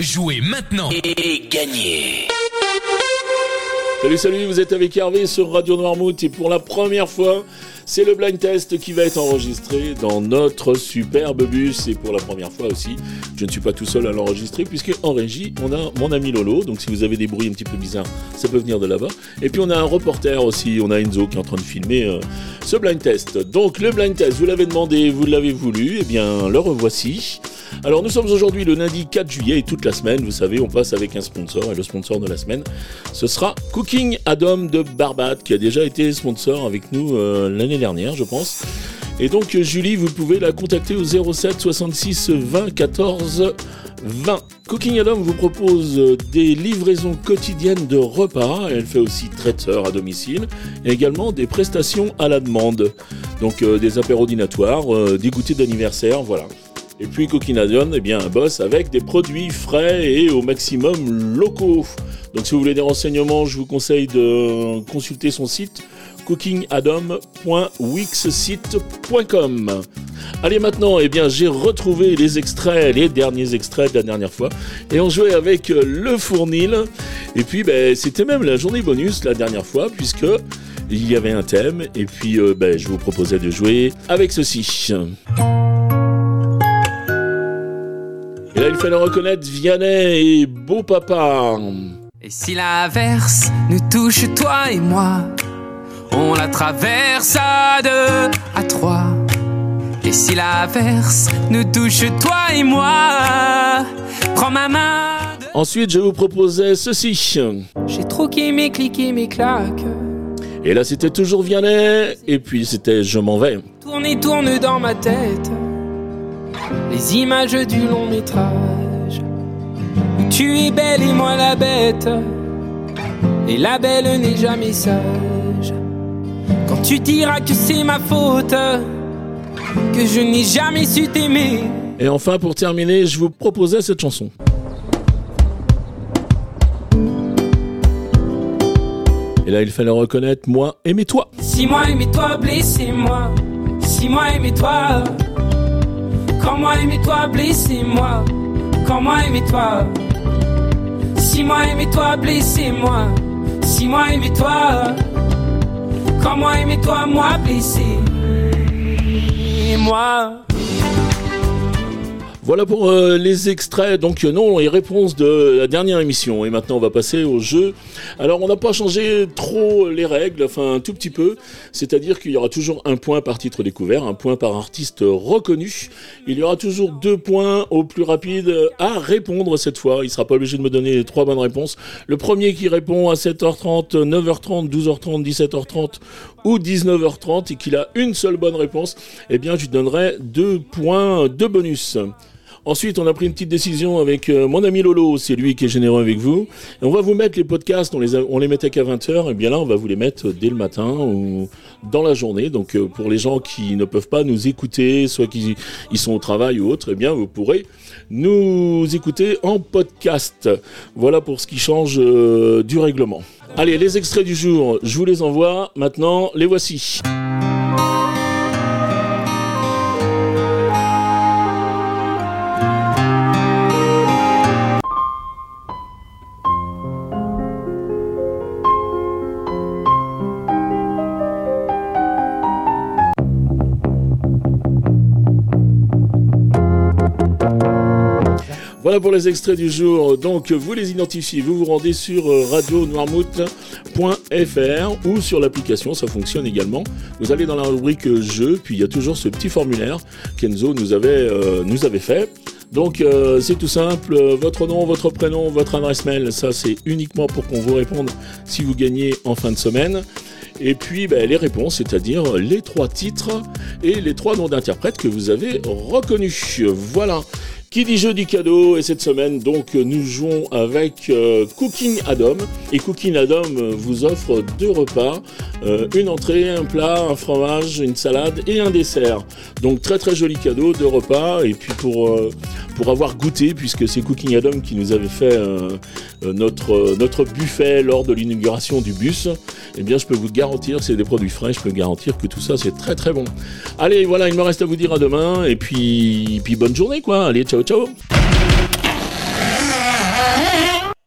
Jouez maintenant et gagnez Salut, salut, vous êtes avec Hervé sur Radio Noirmouth et pour la première fois, c'est le blind test qui va être enregistré dans notre superbe bus et pour la première fois aussi, je ne suis pas tout seul à l'enregistrer puisque en régie, on a mon ami Lolo, donc si vous avez des bruits un petit peu bizarres, ça peut venir de là-bas. Et puis on a un reporter aussi, on a Enzo qui est en train de filmer euh, ce blind test. Donc le blind test, vous l'avez demandé, vous l'avez voulu, et eh bien le revoici. Alors nous sommes aujourd'hui le lundi 4 juillet et toute la semaine, vous savez, on passe avec un sponsor et le sponsor de la semaine, ce sera Cooking Adam de Barbade qui a déjà été sponsor avec nous euh, l'année dernière, je pense. Et donc Julie, vous pouvez la contacter au 07 66 20 14 20. Cooking Adam vous propose des livraisons quotidiennes de repas. Elle fait aussi traiteur à domicile et également des prestations à la demande. Donc euh, des apéros dînatoires, euh, des goûters d'anniversaire, voilà. Et puis Coquinadion, eh bien, un boss avec des produits frais et au maximum locaux. Donc si vous voulez des renseignements, je vous conseille de consulter son site cookingadom.wixsite.com. Allez maintenant, eh bien, j'ai retrouvé les extraits, les derniers extraits de la dernière fois, et on jouait avec le fournil. Et puis, ben, c'était même la journée bonus la dernière fois, puisque il y avait un thème, et puis euh, ben, je vous proposais de jouer avec ceci. Là, il fallait reconnaître Vianney et Beau Papa. Et si l'averse nous touche, toi et moi, on la traverse à deux, à trois. Et si l'averse nous touche, toi et moi, prends ma main. Ensuite, je vous proposais ceci. J'ai troqué mes clics et mes claques. Et là, c'était toujours Vianney. Et puis, c'était Je m'en vais. Tourne et tourne dans ma tête les images du long métrage. Où tu es belle et moi la bête, et la belle n'est jamais sage. Quand tu diras que c'est ma faute, que je n'ai jamais su t'aimer. Et enfin, pour terminer, je vous proposais cette chanson. Et là, il fallait reconnaître moi, aimez-toi. Si moi, aimez-toi, blessez-moi. Si moi, aimez-toi. Moi aimez-toi, blessez-moi. Moi aimez-toi. Si moi aimez-toi, blessez-moi. Si moi aimez-toi. Quand moi aimez-toi, moi blessez. moi. Voilà pour euh, les extraits, donc euh, non, les réponses de la dernière émission. Et maintenant, on va passer au jeu. Alors, on n'a pas changé trop les règles, enfin un tout petit peu. C'est-à-dire qu'il y aura toujours un point par titre découvert, un point par artiste reconnu. Il y aura toujours deux points au plus rapide à répondre cette fois. Il sera pas obligé de me donner trois bonnes réponses. Le premier qui répond à 7h30, 9h30, 12h30, 17h30 ou 19h30 et qu'il a une seule bonne réponse, eh bien, je lui donnerai deux points de bonus. Ensuite, on a pris une petite décision avec euh, mon ami Lolo, c'est lui qui est généreux avec vous. on va vous mettre les podcasts, on les, on les mettait qu'à 20h, et bien là, on va vous les mettre dès le matin ou dans la journée. Donc, euh, pour les gens qui ne peuvent pas nous écouter, soit qu'ils ils sont au travail ou autre, eh bien, vous pourrez nous écouter en podcast. Voilà pour ce qui change euh, du règlement. Allez, les extraits du jour, je vous les envoie. Maintenant, les voici. Voilà pour les extraits du jour. Donc, vous les identifiez, vous vous rendez sur euh, radionoirmouth.fr ou sur l'application, ça fonctionne également. Vous allez dans la rubrique jeu, puis il y a toujours ce petit formulaire qu'Enzo nous avait, euh, nous avait fait. Donc euh, c'est tout simple, votre nom, votre prénom, votre adresse mail, ça c'est uniquement pour qu'on vous réponde si vous gagnez en fin de semaine. Et puis ben, les réponses, c'est-à-dire les trois titres et les trois noms d'interprètes que vous avez reconnus. Voilà. Qui dit jeu du cadeau et cette semaine donc nous jouons avec euh, Cooking Adam. Et Cooking Adam euh, vous offre deux repas, euh, une entrée, un plat, un fromage, une salade et un dessert. Donc très très joli cadeau, deux repas et puis pour pour avoir goûté puisque c'est Cooking Adam qui nous avait fait notre notre buffet lors de l'inauguration du bus. Eh bien je peux vous garantir c'est des produits frais, je peux garantir que tout ça c'est très très bon. Allez voilà, il me reste à vous dire à demain et puis puis bonne journée quoi. Allez ciao ciao